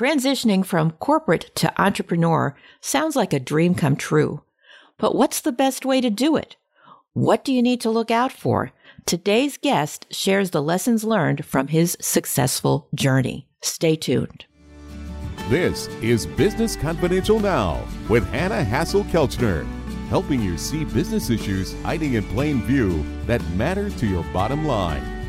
Transitioning from corporate to entrepreneur sounds like a dream come true. But what's the best way to do it? What do you need to look out for? Today's guest shares the lessons learned from his successful journey. Stay tuned. This is Business Confidential Now with Hanna Hasl-Kelchner, helping you see business issues hiding in plain view that matter to your bottom line.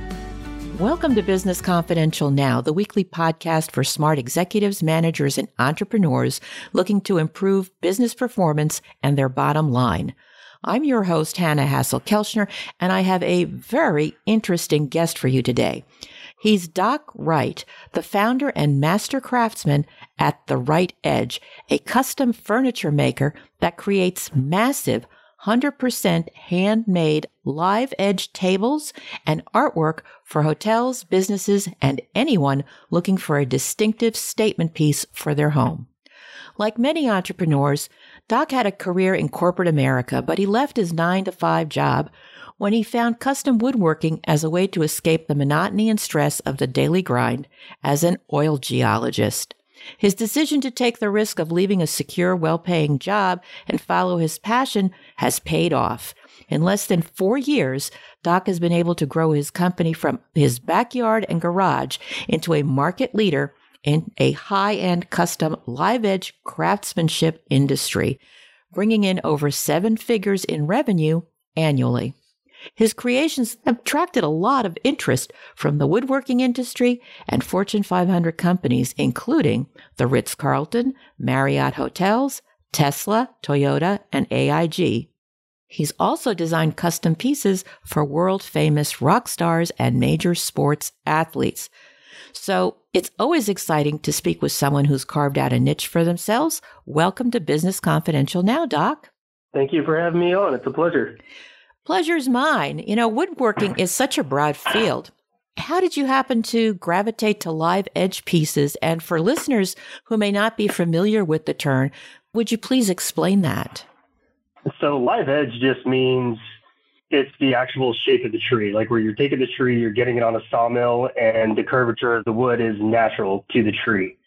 Welcome to Business Confidential Now, the weekly podcast for smart executives, managers, and entrepreneurs looking to improve business performance and their bottom line. I'm your host, Hanna Hasl-Kelchner, and I have a very interesting guest for you today. He's Doc Wright, the founder and master craftsman at The Wright Edge, a custom furniture maker that creates massive 100% handmade live edge tables and artwork for hotels, businesses, and anyone looking for a distinctive statement piece for their home. Like many entrepreneurs, Doc had a career in corporate America, but he left his nine to five job when he found custom woodworking as a way to escape the monotony and stress of the daily grind as an oil geologist. His decision to take the risk of leaving a secure, well paying job and follow his passion has paid off. In less than four years, Doc has been able to grow his company from his backyard and garage into a market leader in a high end custom live edge craftsmanship industry, bringing in over seven figures in revenue annually. His creations have attracted a lot of interest from the woodworking industry and Fortune 500 companies, including the Ritz Carlton, Marriott Hotels, Tesla, Toyota, and AIG. He's also designed custom pieces for world famous rock stars and major sports athletes. So it's always exciting to speak with someone who's carved out a niche for themselves. Welcome to Business Confidential now, Doc. Thank you for having me on. It's a pleasure. Pleasure's mine. You know, woodworking is such a broad field. How did you happen to gravitate to live edge pieces? And for listeners who may not be familiar with the term, would you please explain that? So, live edge just means it's the actual shape of the tree, like where you're taking the tree, you're getting it on a sawmill, and the curvature of the wood is natural to the tree.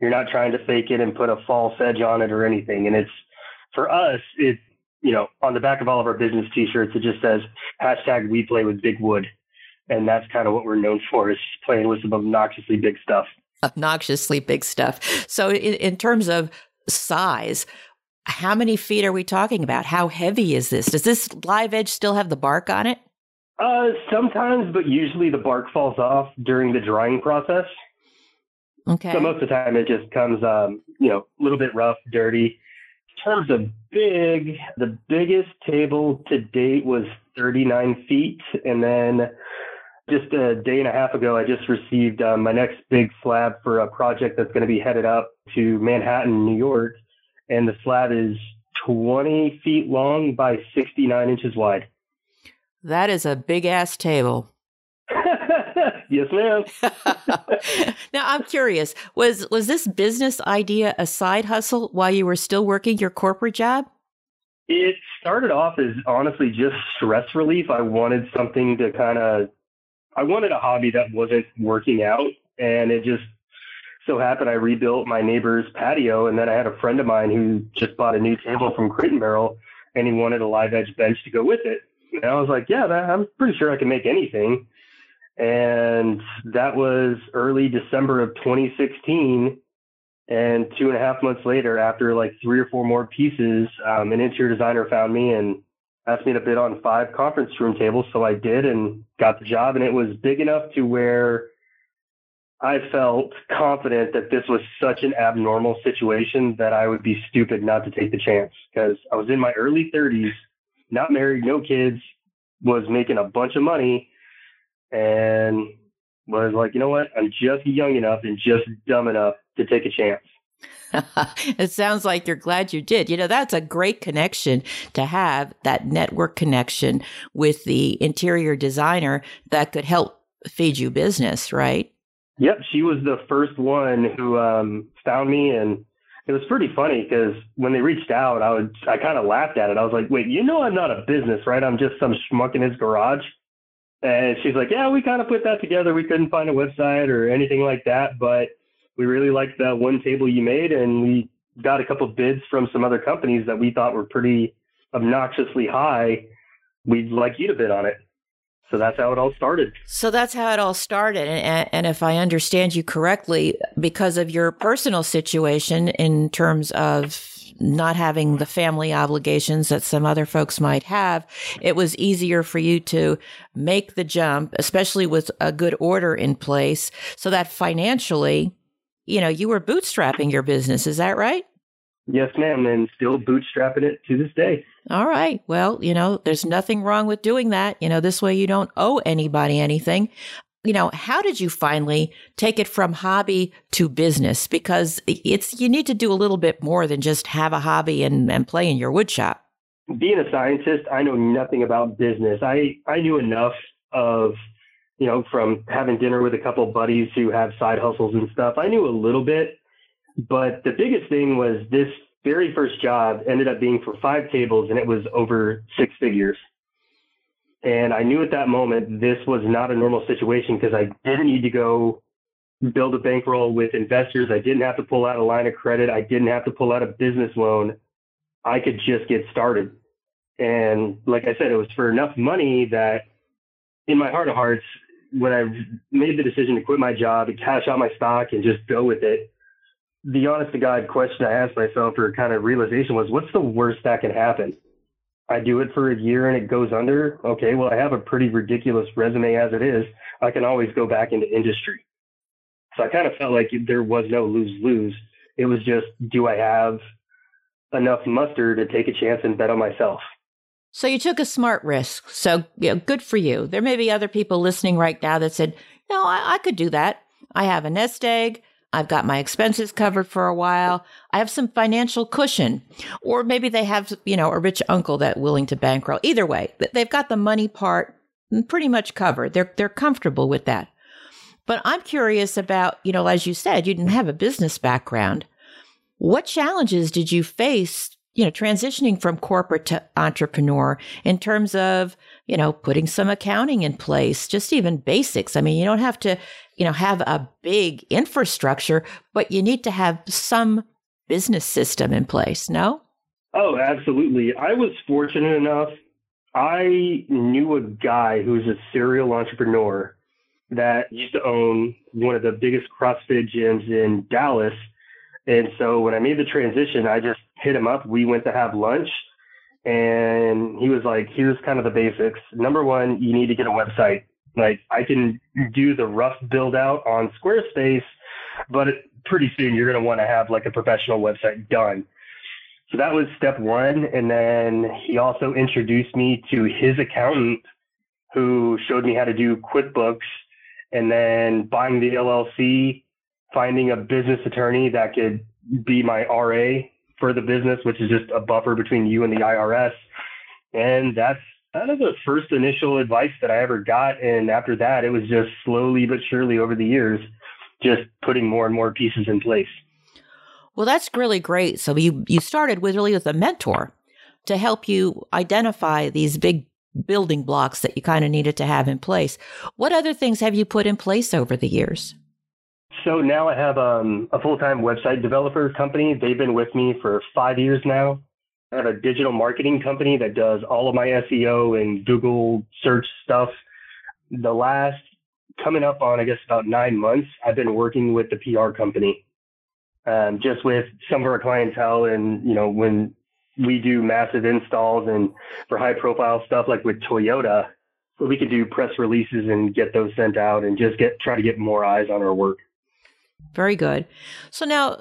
You're not trying to fake it and put a false edge on it or anything. And it's for us, it's you know, on the back of all of our business t-shirts, it just says hashtag we play with big wood. And that's kind of what we're known for is playing with some obnoxiously big stuff. Obnoxiously big stuff. So in, in terms of size, how many feet are we talking about? How heavy is this? Does this live edge still have the bark on it? Uh, sometimes, but usually the bark falls off during the drying process. Okay. So most of the time it just comes, um, you know, a little bit rough, dirty terms of big, the biggest table to date was 39 feet. And then just a day and a half ago, I just received um, my next big slab for a project that's going to be headed up to Manhattan, New York. And the slab is 20 feet long by 69 inches wide. That is a big ass table. Yes, ma'am. now I'm curious was was this business idea a side hustle while you were still working your corporate job? It started off as honestly just stress relief. I wanted something to kind of, I wanted a hobby that wasn't working out, and it just so happened I rebuilt my neighbor's patio, and then I had a friend of mine who just bought a new table from Crate and Barrel, and he wanted a live edge bench to go with it. And I was like, yeah, that, I'm pretty sure I can make anything. And that was early December of 2016. And two and a half months later, after like three or four more pieces, um, an interior designer found me and asked me to bid on five conference room tables. So I did and got the job. And it was big enough to where I felt confident that this was such an abnormal situation that I would be stupid not to take the chance because I was in my early 30s, not married, no kids, was making a bunch of money and was like, you know what? I'm just young enough and just dumb enough to take a chance. it sounds like you're glad you did. You know, that's a great connection to have that network connection with the interior designer that could help feed you business, right? Yep. She was the first one who um, found me. And it was pretty funny because when they reached out, I would, I kind of laughed at it. I was like, wait, you know, I'm not a business, right? I'm just some schmuck in his garage. And she's like, yeah, we kind of put that together. We couldn't find a website or anything like that, but we really liked that one table you made, and we got a couple bids from some other companies that we thought were pretty obnoxiously high. We'd like you to bid on it. So that's how it all started. So that's how it all started. And, and, if I understand you correctly, because of your personal situation in terms of not having the family obligations that some other folks might have, it was easier for you to make the jump, especially with a good order in place, so that financially, you know, you were bootstrapping your business. Is that right? Yes, ma'am, and still bootstrapping it to this day. All right. Well, you know, there's nothing wrong with doing that. You know, this way you don't owe anybody anything. You know, how did you finally take it from hobby to business? Because it's, you need to do a little bit more than just have a hobby and, and play in your woodshop. Being a scientist, I know nothing about business. I, I knew enough of, you know, from having dinner with a couple buddies who have side hustles and stuff. I knew a little bit, but the biggest thing was this very first job ended up being for five tables and it was over six figures. And I knew at that moment this was not a normal situation because I didn't need to go build a bankroll with investors. I didn't have to pull out a line of credit. I didn't have to pull out a business loan. I could just get started. And like I said, it was for enough money that in my heart of hearts, when I made the decision to quit my job and cash out my stock and just go with it, the honest to God question I asked myself or kind of realization was, what's the worst that can happen? I do it for a year and it goes under. Okay, well, I have a pretty ridiculous resume as it is. I can always go back into industry. So I kind of felt like there was no lose lose. It was just, do I have enough muster to take a chance and bet on myself? So you took a smart risk. So you know, good for you. There may be other people listening right now that said, no, I, I could do that. I have a nest egg. I've got my expenses covered for a while. I have some financial cushion. Or maybe they have, you know, a rich uncle that willing to bankroll. Either way, they've got the money part pretty much covered. They're they're comfortable with that. But I'm curious about, you know, as you said, you didn't have a business background. What challenges did you face, you know, transitioning from corporate to entrepreneur in terms of, you know, putting some accounting in place, just even basics. I mean, you don't have to you know, have a big infrastructure, but you need to have some business system in place, no? Oh, absolutely. I was fortunate enough. I knew a guy who was a serial entrepreneur that used to own one of the biggest CrossFit gyms in Dallas. And so when I made the transition, I just hit him up. We went to have lunch and he was like, here's kind of the basics. Number one, you need to get a website. Like I can do the rough build out on Squarespace, but pretty soon you're going to want to have like a professional website done. So that was step one. And then he also introduced me to his accountant who showed me how to do QuickBooks and then buying the LLC, finding a business attorney that could be my RA for the business, which is just a buffer between you and the IRS. And that's kind of the first initial advice that I ever got. And after that, it was just slowly but surely over the years, just putting more and more pieces in place. Well, that's really great. So you, you started with really with a mentor to help you identify these big building blocks that you kind of needed to have in place. What other things have you put in place over the years? So now I have um, a full-time website developer company. They've been with me for five years now. I have a digital marketing company that does all of my SEO and Google search stuff. The last coming up on, I guess, about nine months, I've been working with the PR company, um, just with some of our clientele. And, you know, when we do massive installs and for high profile stuff like with Toyota, we could do press releases and get those sent out and just get, try to get more eyes on our work. Very good. So now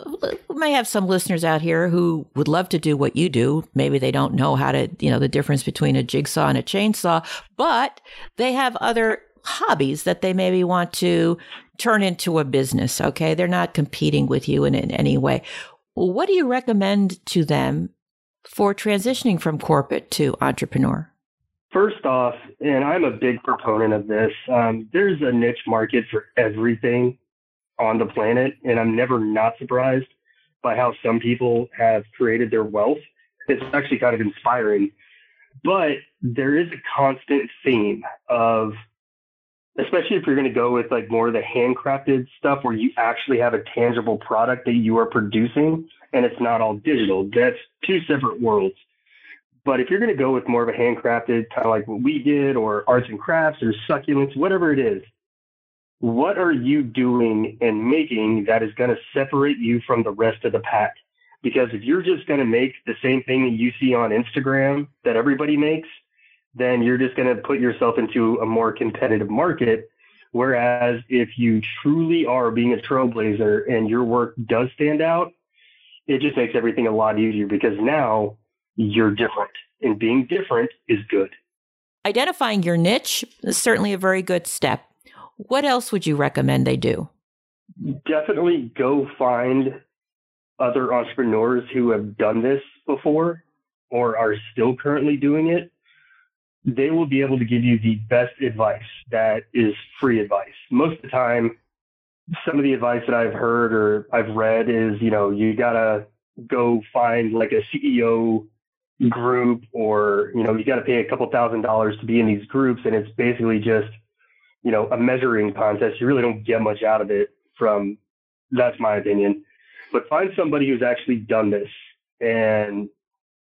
we may have some listeners out here who would love to do what you do. Maybe they don't know how to, you know, the difference between a jigsaw and a chainsaw, but they have other hobbies that they maybe want to turn into a business. Okay. They're not competing with you in, in any way. What do you recommend to them for transitioning from corporate to entrepreneur? First off, and I'm a big proponent of this, um, there's a niche market for everything on the planet, and I'm never not surprised by how some people have created their wealth. It's actually kind of inspiring. But there is a constant theme of especially if you're going to go with like more of the handcrafted stuff where you actually have a tangible product that you are producing and it's not all digital. That's two separate worlds. But if you're going to go with more of a handcrafted, kind of like what we did, or arts and crafts, or succulents, whatever it is, what are you doing and making that is going to separate you from the rest of the pack? Because if you're just going to make the same thing that you see on Instagram that everybody makes, then you're just going to put yourself into a more competitive market. Whereas if you truly are being a trailblazer and your work does stand out, it just makes everything a lot easier because now you're different and being different is good. Identifying your niche is certainly a very good step. What else would you recommend they do? Definitely go find other entrepreneurs who have done this before or are still currently doing it. They will be able to give you the best advice that is free advice. Most of the time, some of the advice that I've heard or I've read is, you know, you gotta go find like a CEO group or, you know, you gotta pay a couple thousand dollars to be in these groups and it's basically just, you know, a measuring contest. You really don't get much out of it from that's my opinion. But find somebody who's actually done this and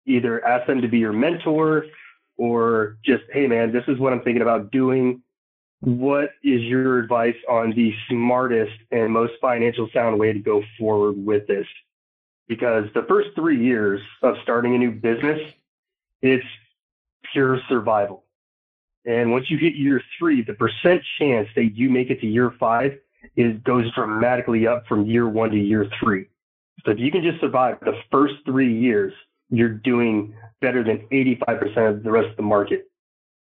either ask them to be your mentor or just, hey man, this is what I'm thinking about doing what is your advice on the smartest and most financial sound way to go forward with this? Because the first three years of starting a new business, it's pure survival. And once you hit year three, the percent chance that you make it to year five is goes dramatically up from year one to year three. So if you can just survive the first three years, you're doing better than 85% of the rest of the market.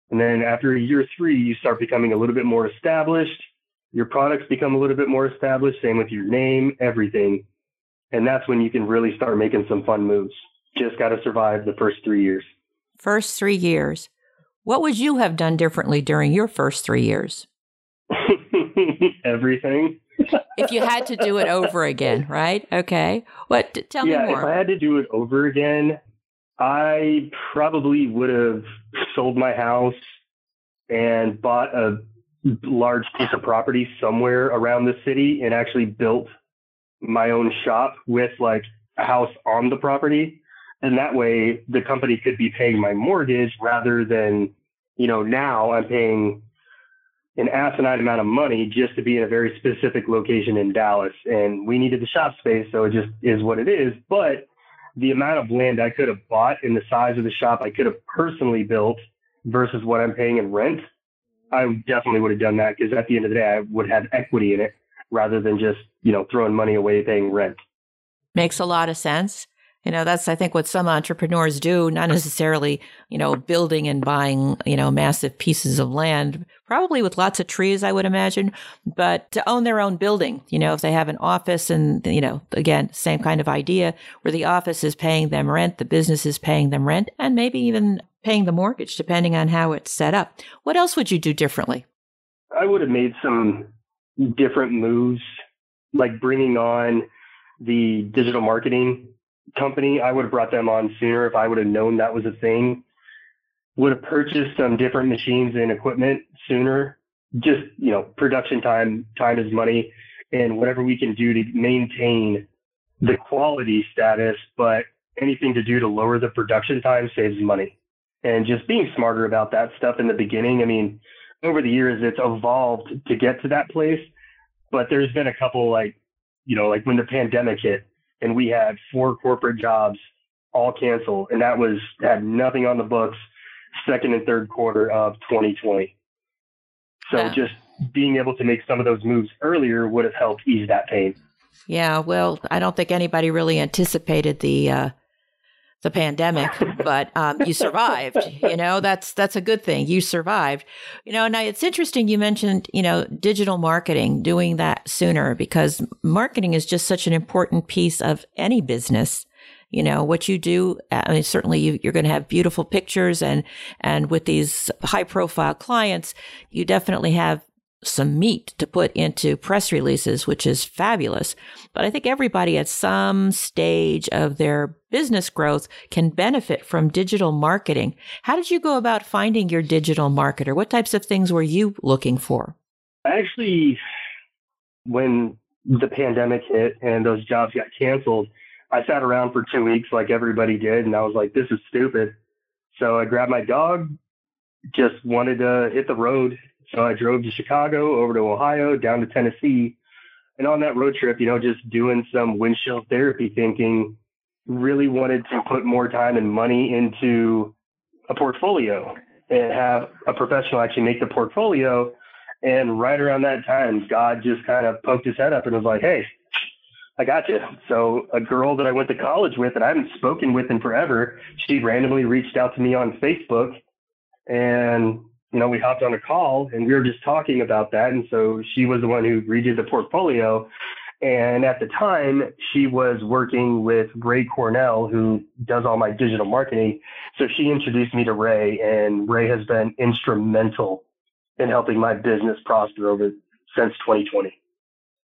And then after year three, you start becoming a little bit more established. Your products become a little bit more established. Same with your name, everything. And that's when you can really start making some fun moves. Just got to survive the first three years. First three years. What would you have done differently during your first three years? everything. if you had to do it over again, right? Okay. What? Tell yeah, me more. If I had to do it over again, I probably would have sold my house and bought a large piece of property somewhere around the city and actually built my own shop with like a house on the property. And that way the company could be paying my mortgage rather than, you know, now I'm paying an asinine amount of money just to be in a very specific location in Dallas. And we needed the shop space. So it just is what it is. But the amount of land I could have bought and the size of the shop I could have personally built versus what I'm paying in rent, I definitely would have done that because at the end of the day, I would have equity in it rather than just, you know, throwing money away paying rent. Makes a lot of sense. You know, that's, I think, what some entrepreneurs do, not necessarily, you know, building and buying, you know, massive pieces of land, probably with lots of trees, I would imagine, but to own their own building. You know, if they have an office and, you know, again, same kind of idea where the office is paying them rent, the business is paying them rent, and maybe even paying the mortgage, depending on how it's set up. What else would you do differently? I would have made some different moves, like bringing on the digital marketing company, I would have brought them on sooner if I would have known that was a thing. Would have purchased some different machines and equipment sooner. Just, you know, production time, time is money, and whatever we can do to maintain the quality status, but anything to do to lower the production time saves money. And just being smarter about that stuff in the beginning. I mean, over the years, it's evolved to get to that place, but there's been a couple like, you know, like when the pandemic hit, and we had four corporate jobs all canceled, and that was had nothing on the books second and third quarter of 2020. So yeah. just being able to make some of those moves earlier would have helped ease that pain. Yeah, well, I don't think anybody really anticipated the uh, the pandemic, but um, you survived. You know, that's that's a good thing. You survived. You know, now it's interesting you mentioned you know digital marketing, doing that sooner because marketing is just such an important piece of any business. You know what you do. I mean, certainly you, you're going to have beautiful pictures, and and with these high profile clients, you definitely have some meat to put into press releases, which is fabulous. But I think everybody at some stage of their business growth can benefit from digital marketing. How did you go about finding your digital marketer? What types of things were you looking for? Actually, when the pandemic hit and those jobs got canceled, I sat around for two weeks like everybody did, and I was like, this is stupid. So I grabbed my dog, just wanted to hit the road. So I drove to Chicago, over to Ohio, down to Tennessee. And on that road trip, you know, just doing some windshield therapy thinking, really wanted to put more time and money into a portfolio and have a professional actually make the portfolio. And right around that time, God just kind of poked his head up and was like, Hey, I got you. So a girl that I went to college with that I haven't spoken with in forever, she randomly reached out to me on Facebook and you know, we hopped on a call and we were just talking about that. And so she was the one who redid the portfolio. And at the time, she was working with Ray Cornell, who does all my digital marketing. So she introduced me to Ray, and Ray has been instrumental in helping my business prosper over since 2020.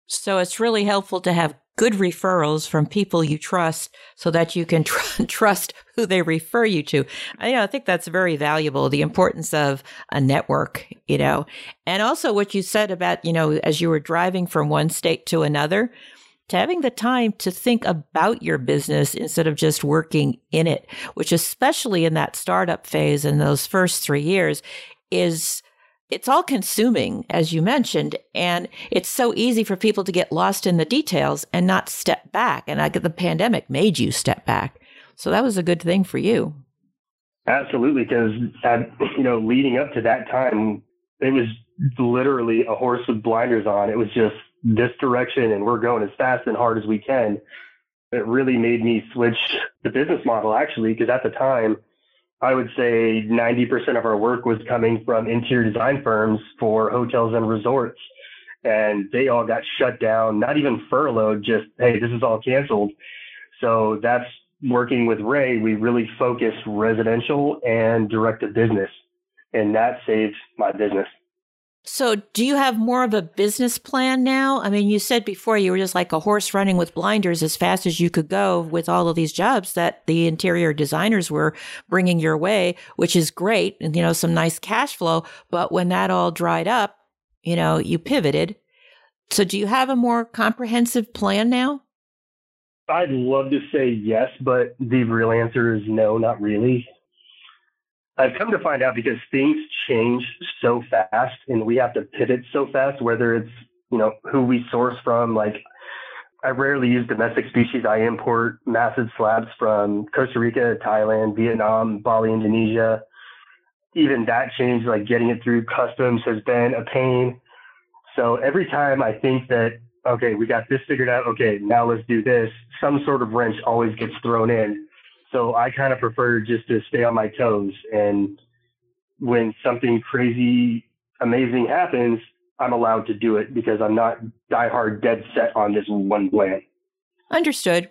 So it's really helpful to have good referrals from people you trust so that you can tr- trust who they refer you to. I, you know, I think that's very valuable, the importance of a network, you know, and also what you said about, you know, as you were driving from one state to another, to having the time to think about your business instead of just working in it, which especially in that startup phase in those first three years is it's all consuming, as you mentioned, and it's so easy for people to get lost in the details and not step back. And I get the pandemic made you step back. So that was a good thing for you. Absolutely, because you know, leading up to that time, it was literally a horse with blinders on. It was just this direction, and we're going as fast and hard as we can. It really made me switch the business model, actually, because at the time, I would say 90% of our work was coming from interior design firms for hotels and resorts. And they all got shut down, not even furloughed, just, hey, this is all canceled. So that's working with Ray. We really focus residential and direct to business. And that saved my business. So, do you have more of a business plan now? I mean, you said before you were just like a horse running with blinders as fast as you could go with all of these jobs that the interior designers were bringing your way, which is great and, you know, some nice cash flow. But when that all dried up, you know, you pivoted. So, do you have a more comprehensive plan now? I'd love to say yes, but the real answer is no, not really. I've come to find out because things change so fast and we have to pivot so fast, whether it's, you know, who we source from. Like, I rarely use domestic species. I import massive slabs from Costa Rica, Thailand, Vietnam, Bali, Indonesia. Even that change, like getting it through customs, has been a pain. So every time I think that, okay, we got this figured out, okay, now let's do this, some sort of wrench always gets thrown in so I kind of prefer just to stay on my toes. And when something crazy, amazing happens, I'm allowed to do it because I'm not diehard dead set on this one plan. Understood.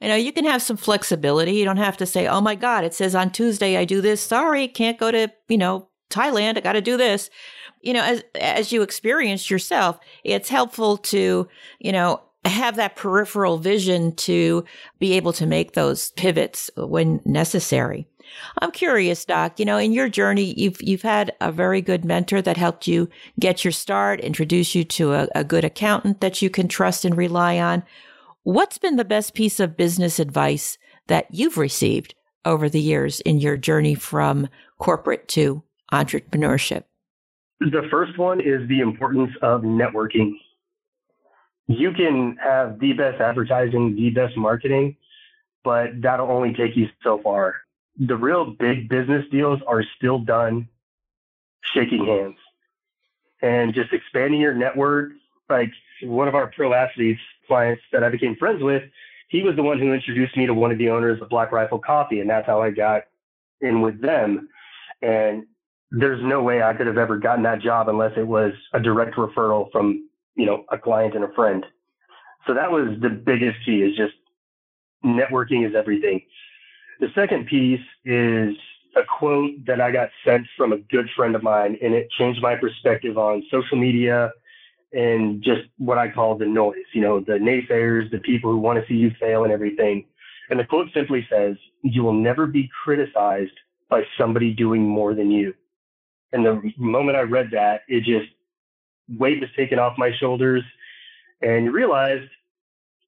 You know, you can have some flexibility. You don't have to say, oh my God, it says on Tuesday I do this. Sorry, can't go to, you know, Thailand. I got to do this. You know, as, as you experienced yourself, it's helpful to, you know, have that peripheral vision to be able to make those pivots when necessary. I'm curious, Doc, you know, in your journey, you've, you've had a very good mentor that helped you get your start, introduce you to a, a good accountant that you can trust and rely on. What's been the best piece of business advice that you've received over the years in your journey from corporate to entrepreneurship? The first one is the importance of networking you can have the best advertising, the best marketing, but that'll only take you so far. The real big business deals are still done shaking hands and just expanding your network. Like one of our pro athletes clients that I became friends with, he was the one who introduced me to one of the owners of Black Rifle Coffee, and that's how I got in with them. And there's no way I could have ever gotten that job unless it was a direct referral from you know, a client and a friend. So that was the biggest key is just networking is everything. The second piece is a quote that I got sent from a good friend of mine, and it changed my perspective on social media and just what I call the noise, you know, the naysayers, the people who want to see you fail and everything. And the quote simply says, You will never be criticized by somebody doing more than you. And the moment I read that, it just weight was taken off my shoulders and realized,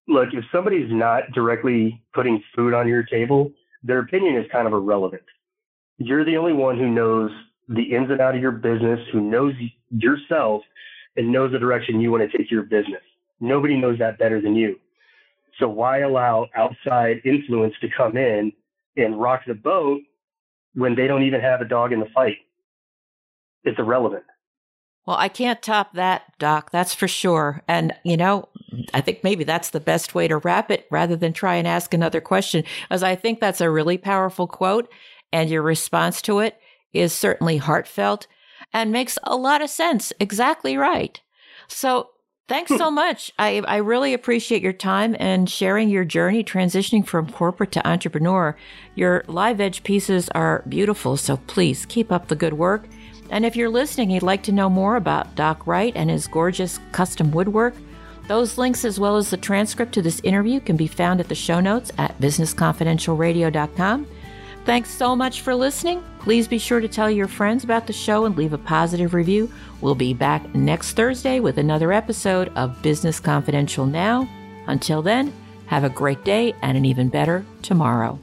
look, if somebody's not directly putting food on your table, their opinion is kind of irrelevant. You're the only one who knows the ins and out of your business, who knows yourself and knows the direction you want to take your business. Nobody knows that better than you. So why allow outside influence to come in and rock the boat when they don't even have a dog in the fight? It's irrelevant. Well, I can't top that, Doc. That's for sure. And, you know, I think maybe that's the best way to wrap it rather than try and ask another question, as I think that's a really powerful quote. And your response to it is certainly heartfelt and makes a lot of sense. Exactly right. So thanks so hmm. much. I, I really appreciate your time and sharing your journey transitioning from corporate to entrepreneur. Your live edge pieces are beautiful. So please keep up the good work. And if you're listening, you'd like to know more about Doc Wright and his gorgeous custom woodwork, those links, as well as the transcript to this interview, can be found at the show notes at businessconfidentialradio.com. Thanks so much for listening. Please be sure to tell your friends about the show and leave a positive review. We'll be back next Thursday with another episode of Business Confidential Now. Until then, have a great day and an even better tomorrow.